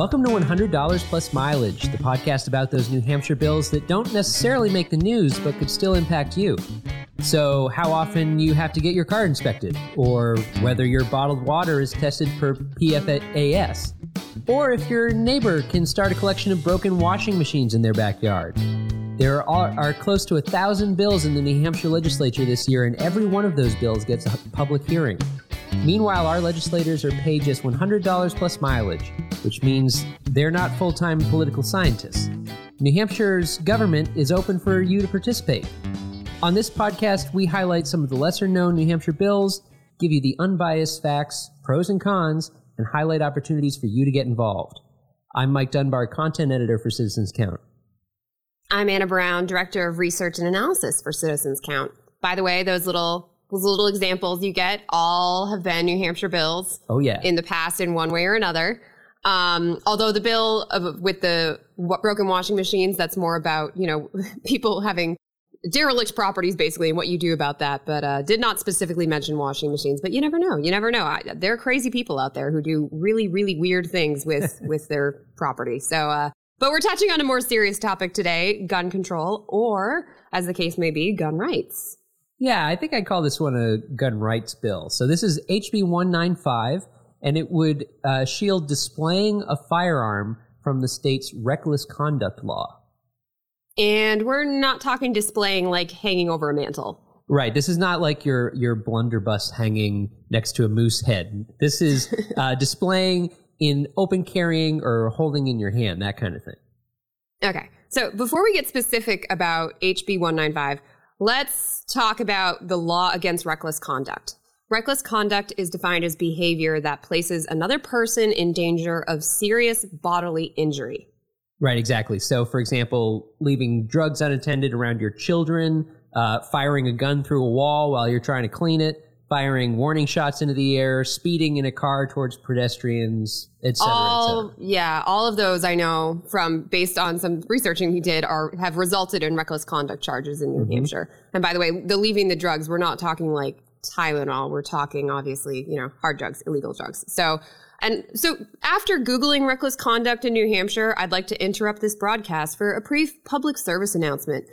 Welcome to $100 Plus Mileage, the podcast about those New Hampshire bills that don't necessarily make the news but could still impact you. So, how often you have to get your car inspected, or whether your bottled water is tested for PFAS, or if your neighbor can start a collection of broken washing machines in their backyard. There are, are close to a thousand bills in the New Hampshire legislature this year, and every one of those bills gets a public hearing. Meanwhile, our legislators are paid just $100 plus mileage, which means they're not full time political scientists. New Hampshire's government is open for you to participate. On this podcast, we highlight some of the lesser known New Hampshire bills, give you the unbiased facts, pros and cons, and highlight opportunities for you to get involved. I'm Mike Dunbar, content editor for Citizens Count. I'm Anna Brown, director of research and analysis for Citizens Count. By the way, those little those little examples you get all have been New Hampshire bills. Oh yeah, in the past in one way or another. Um, although the bill of, with the broken washing machines, that's more about you know people having derelict properties basically and what you do about that. But uh, did not specifically mention washing machines. But you never know. You never know. I, there are crazy people out there who do really really weird things with with their property. So. Uh, but we're touching on a more serious topic today gun control, or as the case may be, gun rights. Yeah, I think I'd call this one a gun rights bill. So this is HB 195, and it would uh, shield displaying a firearm from the state's reckless conduct law. And we're not talking displaying like hanging over a mantle. Right. This is not like your your blunderbuss hanging next to a moose head. This is uh, displaying in open carrying or holding in your hand, that kind of thing. Okay. So before we get specific about HB 195, let's talk about the law against reckless conduct. Reckless conduct is defined as behavior that places another person in danger of serious bodily injury. Right, exactly. So, for example, leaving drugs unattended around your children, uh, firing a gun through a wall while you're trying to clean it, firing warning shots into the air, speeding in a car towards pedestrians, etc. All yeah, all of those I know from based on some researching he did are have resulted in reckless conduct charges in New mm-hmm. Hampshire. And by the way, the leaving the drugs, we're not talking like Tylenol. We're talking obviously, you know, hard drugs, illegal drugs. So and so after Googling reckless conduct in New Hampshire, I'd like to interrupt this broadcast for a brief public service announcement.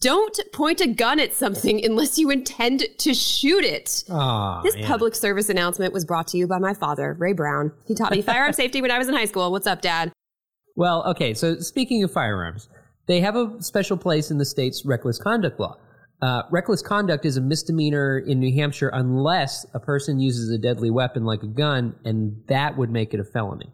Don't point a gun at something unless you intend to shoot it. This public service announcement was brought to you by my father, Ray Brown. He taught me firearm safety when I was in high school. What's up, Dad? Well, okay, so speaking of firearms, they have a special place in the state's reckless conduct law. Uh, reckless conduct is a misdemeanor in New Hampshire unless a person uses a deadly weapon like a gun, and that would make it a felony.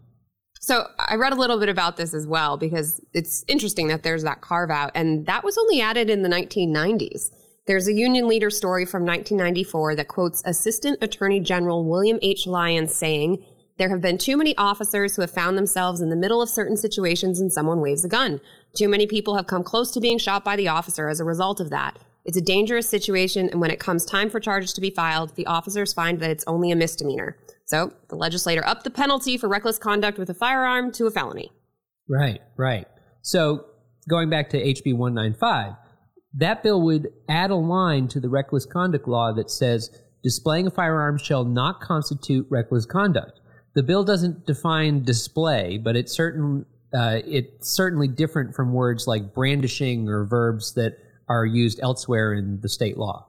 So I read a little bit about this as well because it's interesting that there's that carve out, and that was only added in the 1990s. There's a union leader story from 1994 that quotes Assistant Attorney General William H. Lyons saying, There have been too many officers who have found themselves in the middle of certain situations and someone waves a gun. Too many people have come close to being shot by the officer as a result of that. It's a dangerous situation, and when it comes time for charges to be filed, the officers find that it's only a misdemeanor. So the legislator upped the penalty for reckless conduct with a firearm to a felony. Right, right. So going back to HB 195, that bill would add a line to the reckless conduct law that says displaying a firearm shall not constitute reckless conduct. The bill doesn't define display, but it's certain uh, it's certainly different from words like brandishing or verbs that are used elsewhere in the state law.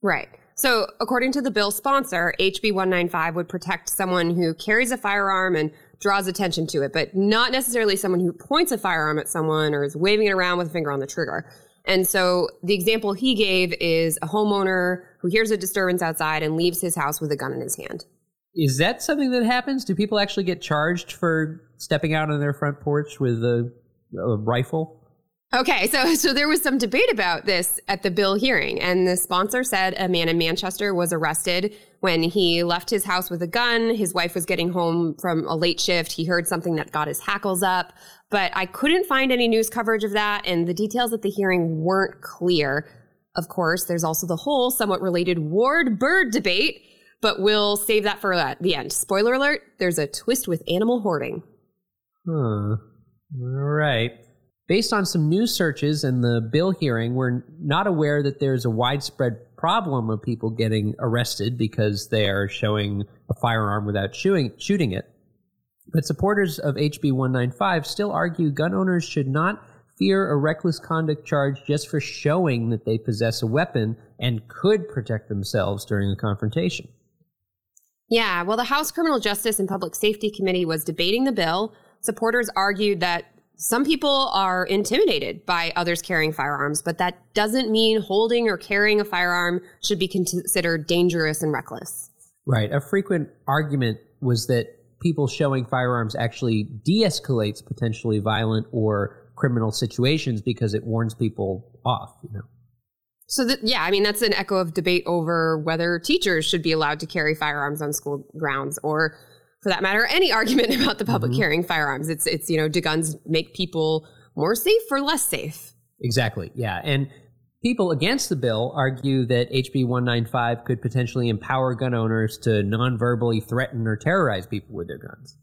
Right. So, according to the bill sponsor, HB 195 would protect someone who carries a firearm and draws attention to it, but not necessarily someone who points a firearm at someone or is waving it around with a finger on the trigger. And so, the example he gave is a homeowner who hears a disturbance outside and leaves his house with a gun in his hand. Is that something that happens? Do people actually get charged for stepping out on their front porch with a, a rifle? Okay, so so there was some debate about this at the bill hearing, and the sponsor said a man in Manchester was arrested when he left his house with a gun. His wife was getting home from a late shift. He heard something that got his hackles up, but I couldn't find any news coverage of that, and the details at the hearing weren't clear. Of course, there's also the whole somewhat related Ward Bird debate, but we'll save that for uh, the end. Spoiler alert: there's a twist with animal hoarding. Hmm. All right. Based on some new searches and the bill hearing, we're not aware that there's a widespread problem of people getting arrested because they are showing a firearm without shooting, shooting it. But supporters of HB 195 still argue gun owners should not fear a reckless conduct charge just for showing that they possess a weapon and could protect themselves during a confrontation. Yeah, well, the House Criminal Justice and Public Safety Committee was debating the bill. Supporters argued that some people are intimidated by others carrying firearms, but that doesn't mean holding or carrying a firearm should be considered dangerous and reckless. Right. A frequent argument was that people showing firearms actually de escalates potentially violent or criminal situations because it warns people off, you know. So that, yeah, I mean that's an echo of debate over whether teachers should be allowed to carry firearms on school grounds or for that matter any argument about the public mm-hmm. carrying firearms. It's it's you know, do guns make people more safe or less safe? Exactly. Yeah. And people against the bill argue that HB 195 could potentially empower gun owners to non-verbally threaten or terrorize people with their guns.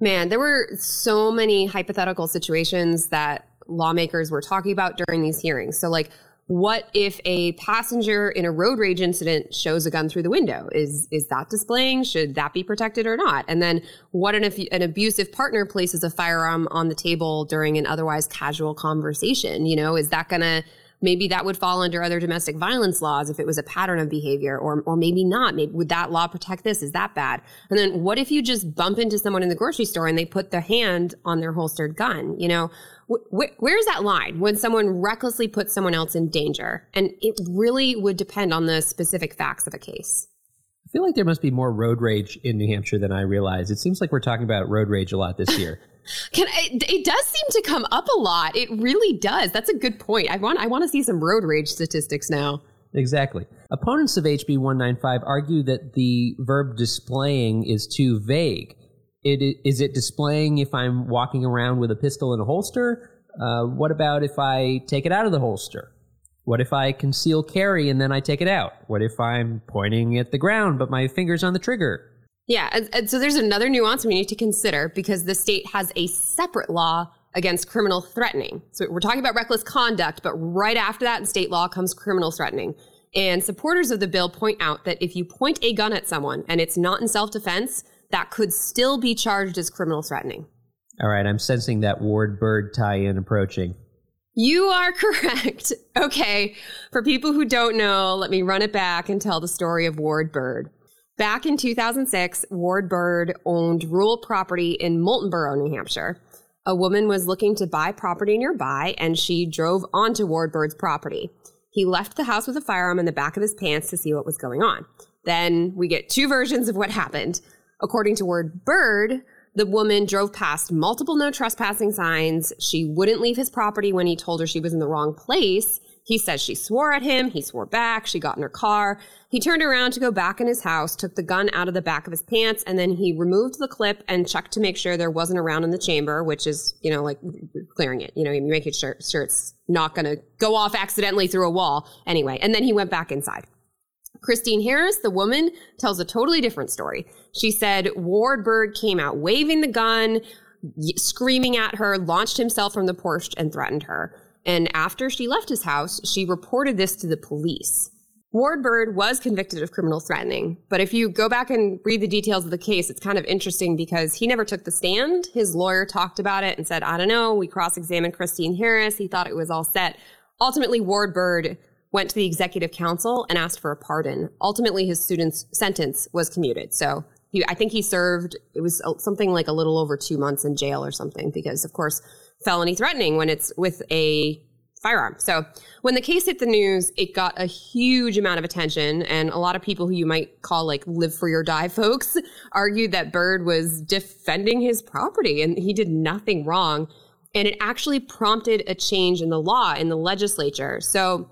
Man, there were so many hypothetical situations that lawmakers were talking about during these hearings. So, like, what if a passenger in a road rage incident shows a gun through the window? Is is that displaying? Should that be protected or not? And then, what if an abusive partner places a firearm on the table during an otherwise casual conversation? You know, is that going to maybe that would fall under other domestic violence laws if it was a pattern of behavior or, or maybe not. Maybe would that law protect this? Is that bad? And then what if you just bump into someone in the grocery store and they put their hand on their holstered gun? You know wh- where's that line when someone recklessly puts someone else in danger? And it really would depend on the specific facts of a case. I feel like there must be more road rage in New Hampshire than I realize. It seems like we're talking about road rage a lot this year. Can it, it does seem to come up a lot. It really does. That's a good point. I want I want to see some road rage statistics now. Exactly. Opponents of HB 195 argue that the verb displaying is too vague. It, is it displaying if I'm walking around with a pistol in a holster? Uh, what about if I take it out of the holster? What if I conceal carry and then I take it out? What if I'm pointing at the ground but my finger's on the trigger? Yeah. And, and so there's another nuance we need to consider because the state has a separate law against criminal threatening. So we're talking about reckless conduct, but right after that in state law comes criminal threatening. And supporters of the bill point out that if you point a gun at someone and it's not in self defense, that could still be charged as criminal threatening. All right, I'm sensing that Ward Bird tie in approaching. You are correct. Okay, for people who don't know, let me run it back and tell the story of Ward Bird. Back in 2006, Ward Bird owned rural property in Moultonborough, New Hampshire. A woman was looking to buy property nearby and she drove onto Ward Bird's property. He left the house with a firearm in the back of his pants to see what was going on. Then we get two versions of what happened. According to Ward Bird, the woman drove past multiple no trespassing signs. She wouldn't leave his property when he told her she was in the wrong place. He says she swore at him. He swore back. She got in her car. He turned around to go back in his house, took the gun out of the back of his pants, and then he removed the clip and checked to make sure there wasn't a round in the chamber, which is, you know, like clearing it. You know, making sure, sure it's not going to go off accidentally through a wall. Anyway, and then he went back inside. Christine Harris, the woman, tells a totally different story. She said Ward Bird came out waving the gun, screaming at her, launched himself from the porch, and threatened her. And after she left his house, she reported this to the police. Ward Bird was convicted of criminal threatening, but if you go back and read the details of the case, it's kind of interesting because he never took the stand. His lawyer talked about it and said, I don't know. We cross examined Christine Harris. He thought it was all set. Ultimately, Ward Bird went to the executive council and asked for a pardon. Ultimately, his student's sentence was commuted. So he, I think he served, it was something like a little over two months in jail or something because, of course, felony threatening when it's with a firearm. So when the case hit the news, it got a huge amount of attention. And a lot of people who you might call like live free or die folks argued that Bird was defending his property and he did nothing wrong. And it actually prompted a change in the law in the legislature. So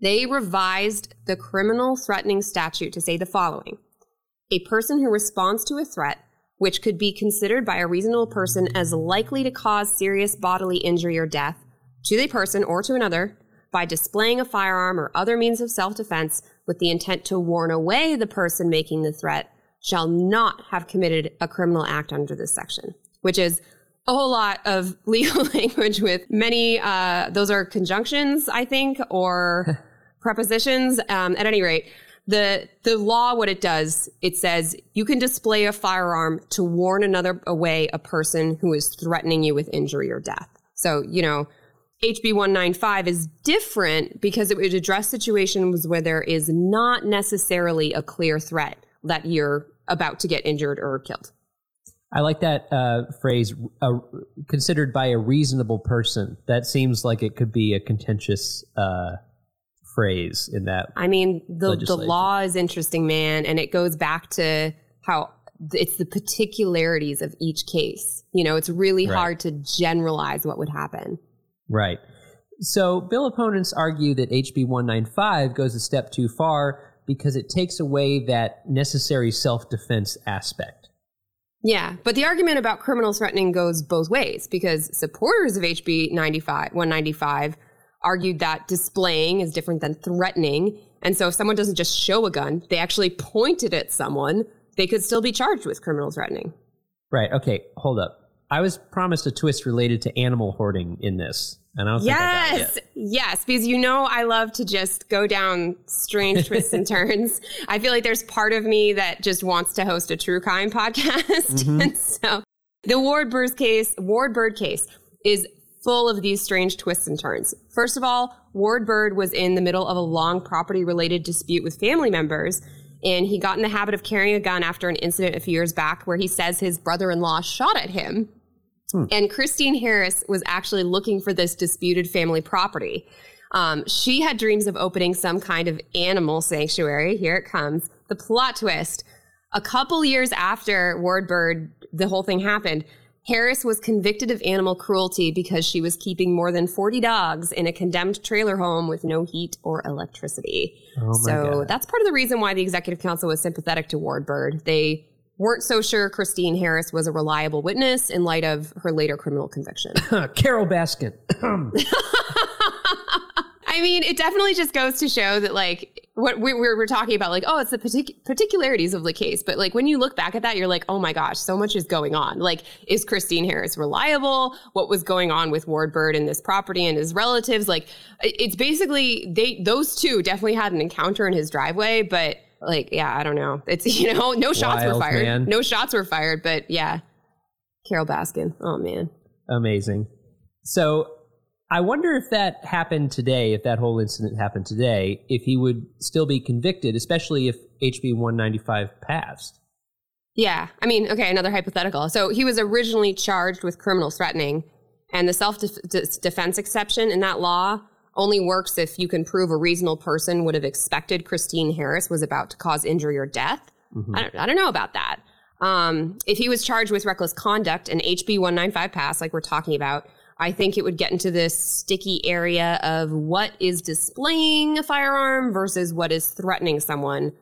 they revised the criminal threatening statute to say the following A person who responds to a threat which could be considered by a reasonable person as likely to cause serious bodily injury or death to the person or to another by displaying a firearm or other means of self defense with the intent to warn away the person making the threat shall not have committed a criminal act under this section, which is a whole lot of legal language with many, uh, those are conjunctions, I think, or prepositions. Um, at any rate, the the law what it does it says you can display a firearm to warn another away a person who is threatening you with injury or death so you know hb 195 is different because it would address situations where there is not necessarily a clear threat that you're about to get injured or killed I like that uh, phrase, uh, considered by a reasonable person. That seems like it could be a contentious uh, phrase in that. I mean, the, the law is interesting, man, and it goes back to how it's the particularities of each case. You know, it's really Right. hard to generalize what would happen. Right. So, bill opponents argue that HB 195 goes a step too far because it takes away that necessary self defense aspect. Yeah, but the argument about criminal threatening goes both ways because supporters of HB 95, 195 argued that displaying is different than threatening. And so if someone doesn't just show a gun, they actually point it at someone, they could still be charged with criminal threatening. Right. Okay. Hold up. I was promised a twist related to animal hoarding in this, and I don't think I Yes, yes, because you know I love to just go down strange twists and turns. I feel like there's part of me that just wants to host a true crime podcast, mm-hmm. and so the Ward Bird case, Ward Bird case, is full of these strange twists and turns. First of all, Ward Bird was in the middle of a long property-related dispute with family members. And he got in the habit of carrying a gun after an incident a few years back where he says his brother in law shot at him. And Christine Harris was actually looking for this disputed family property. Um, she had dreams of opening some kind of animal sanctuary. Here it comes. The plot twist. A couple years after Ward Bird, the whole thing happened, Harris was convicted of animal cruelty because she was keeping more than 40 dogs in a condemned trailer home with no heat or electricity. Oh my so God. that's part of the reason why the executive council was sympathetic to Ward Bird. They weren't so sure Christine Harris was a reliable witness in light of her later criminal conviction. Carole Baskin. I mean, it definitely just goes to show that, like, what we, we're, we're talking about, like, oh, it's the partic- particularities of the case. But, like, when you look back at that, you're like, oh my gosh, so much is going on. Like, is Christine Harris reliable? What was going on with Ward Bird and this property and his relatives? Like, it's basically, they, those two definitely had an encounter in his driveway. But, like, yeah, I don't know. It's, you know, no shots were fired. man. No shots were fired. But, yeah. Carole Baskin. Oh, man. Amazing. So I wonder if that happened today, if that whole incident happened today, if he would still be convicted, especially if HB 195 passed. Yeah. I mean, okay, another hypothetical. So he was originally charged with criminal threatening, and the self defense exception in that law only works if you can prove a reasonable person would have expected Christine Harris was about to cause injury or death. I, don't, I don't know about that. Um, if he was charged with reckless conduct and HB 195 passed, like we're talking about, I think it would get into this sticky area of what is displaying a firearm versus what is threatening someone.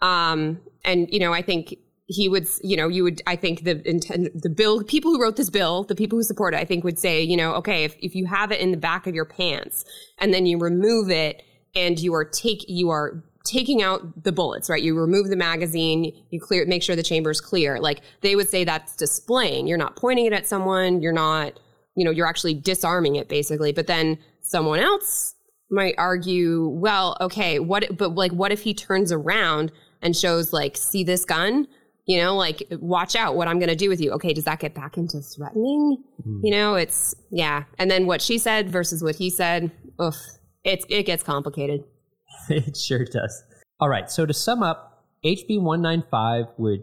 Um, and you know, I think he would, you know, you would, I think the intent, the bill, people who wrote this bill, the people who support it, I think would say, you know, okay, if, if you have it in the back of your pants and then you remove it and you are take, you are taking out the bullets, right? You remove the magazine, you clear, make sure the chamber is clear. Like they would say that's displaying. You're not pointing it at someone. You're not, you know, you're actually disarming it basically. But then someone else might argue, well, okay, what, but like, what if he turns around and shows like, see this gun? You know, like, watch out what I'm going to do with you. Okay, does that get back into threatening? Mm-hmm. You know, it's, yeah. And then what she said versus what he said, oof, it's, it gets complicated. it sure does. All right, so to sum up, HB 195 would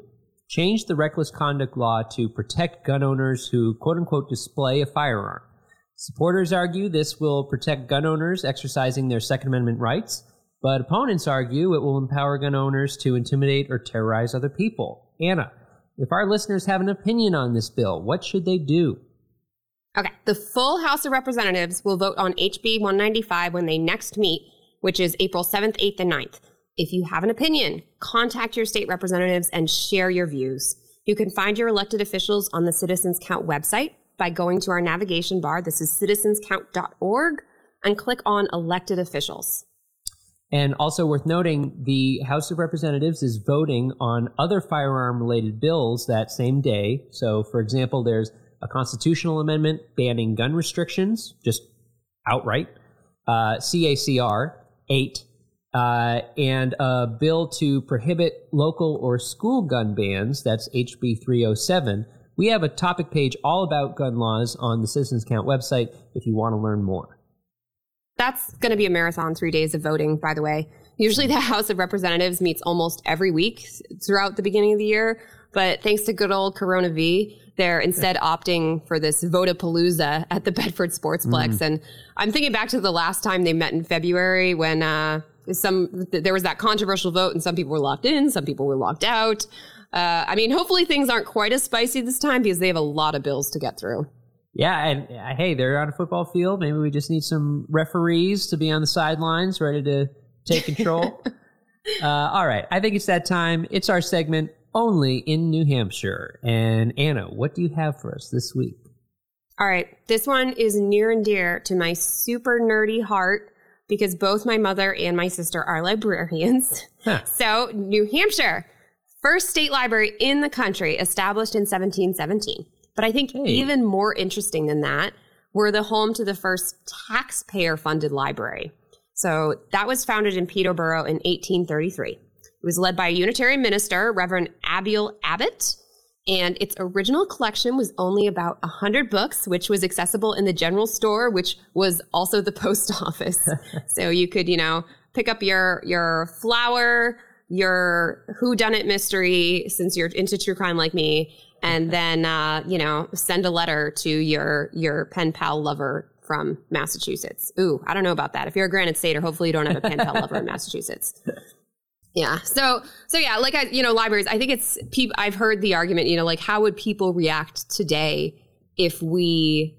change the reckless conduct law to protect gun owners who quote unquote display a firearm. Supporters argue this will protect gun owners exercising their Second Amendment rights, but opponents argue it will empower gun owners to intimidate or terrorize other people. Anna, if our listeners have an opinion on this bill, what should they do? Okay. The full House of Representatives will vote on HB 195 when they next meet, which is April 7th, 8th, and 9th. If you have an opinion, contact your state representatives and share your views. You can find your elected officials on the Citizens Count website by going to our navigation bar. This is citizenscount.org and click on elected officials. And also worth noting, the House of Representatives is voting on other firearm related bills that same day. So, for example, there's a constitutional amendment banning gun restrictions, just outright, uh, CACR 8, uh, and a bill to prohibit local or school gun bans. That's HB 307. We have a topic page all about gun laws on the Citizens Count website if you want to learn more. That's going to be a marathon, three days of voting, by the way. Usually the House of Representatives meets almost every week throughout the beginning of the year. But thanks to good old Corona V, they're instead opting for this Votapalooza at the Bedford Sportsplex. Mm. And I'm thinking back to the last time they met in February when uh, some there was that controversial vote and some people were locked in, some people were locked out. Uh, I mean, hopefully things aren't quite as spicy this time because they have a lot of bills to get through. Yeah, and uh, hey, they're on a football field. Maybe we just need some referees to be on the sidelines, ready to take control. uh, all right, I think it's that time. It's our segment only in New Hampshire. And Anna, what do you have for us this week? All right, this one is near and dear to my super nerdy heart because both my mother and my sister are librarians. Huh. So, New Hampshire, first state library in the country, established in 1717. But I think hey. even more interesting than that, we're the home to the first taxpayer funded library. So that was founded in Peterborough in 1833. It was led by a Unitarian minister, Reverend Abiel Abbott, and its original collection was only about 100 books, which was accessible in the general store, which was also the post office. so you could, you know, pick up your your flour, your who done it mystery since you're into true crime like me, and then uh, you know, send a letter to your your pen pal lover from Massachusetts. Ooh, I don't know about that. If you're a Granite Stater, hopefully you don't have a pen pal lover in Massachusetts. Yeah. So, so yeah, like I, you know, libraries, I think it's people, I've heard the argument, you know, like how would people react today if we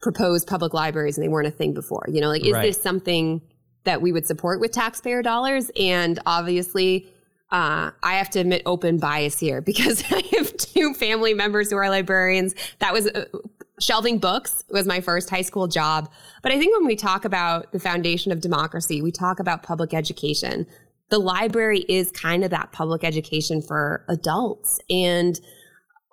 propose public libraries and they weren't a thing before? You know, like, is right. this something that we would support with taxpayer dollars? And obviously, uh, I have to admit open bias here because I have two family members who are librarians. That was uh, shelving books was my first high school job. But I think when we talk about the foundation of democracy, we talk about public education. The library is kind of that public education for adults. And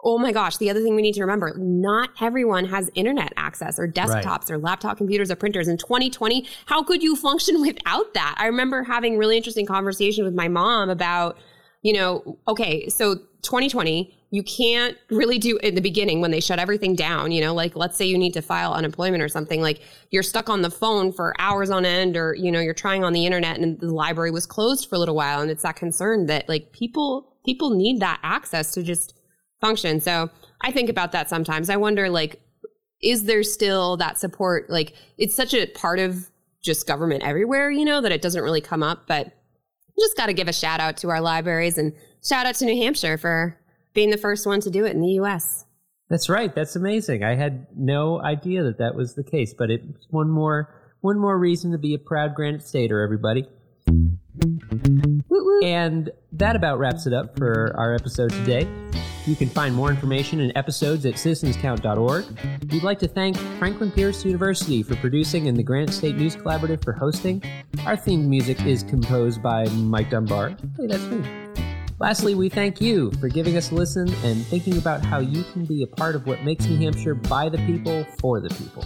oh my gosh, the other thing we need to remember, not everyone has internet access or desktops right. or laptop computers or printers. In 2020, how could you function without that? I remember having really interesting conversation with my mom about, you know, okay, so 2020, you can't really do in the beginning when they shut everything down, you know, like let's say you need to file unemployment or something, like you're stuck on the phone for hours on end or, you know, you're trying on the internet and the library was closed for a little while. And it's that concern that like people, people need that access to just function. So I think about that sometimes. I wonder like, is there still that support? Like it's such a part of just government everywhere, you know, that it doesn't really come up, but just got to give a shout out to our libraries and shout out to New Hampshire for being the first one to do it in the U.S. That's right. That's amazing. I had no idea that that was the case, but it's one more one more reason to be a proud Granite Stater, everybody. And that about wraps it up for our episode today. You can find more information and episodes at citizenscount.org. We'd like to thank Franklin Pierce University for producing and the Granite State News Collaborative for hosting. Our theme music is composed by Mike Dunbar. Hey, that's me. Lastly, we thank you for giving us a listen and thinking about how you can be a part of what makes New Hampshire by the people for the people.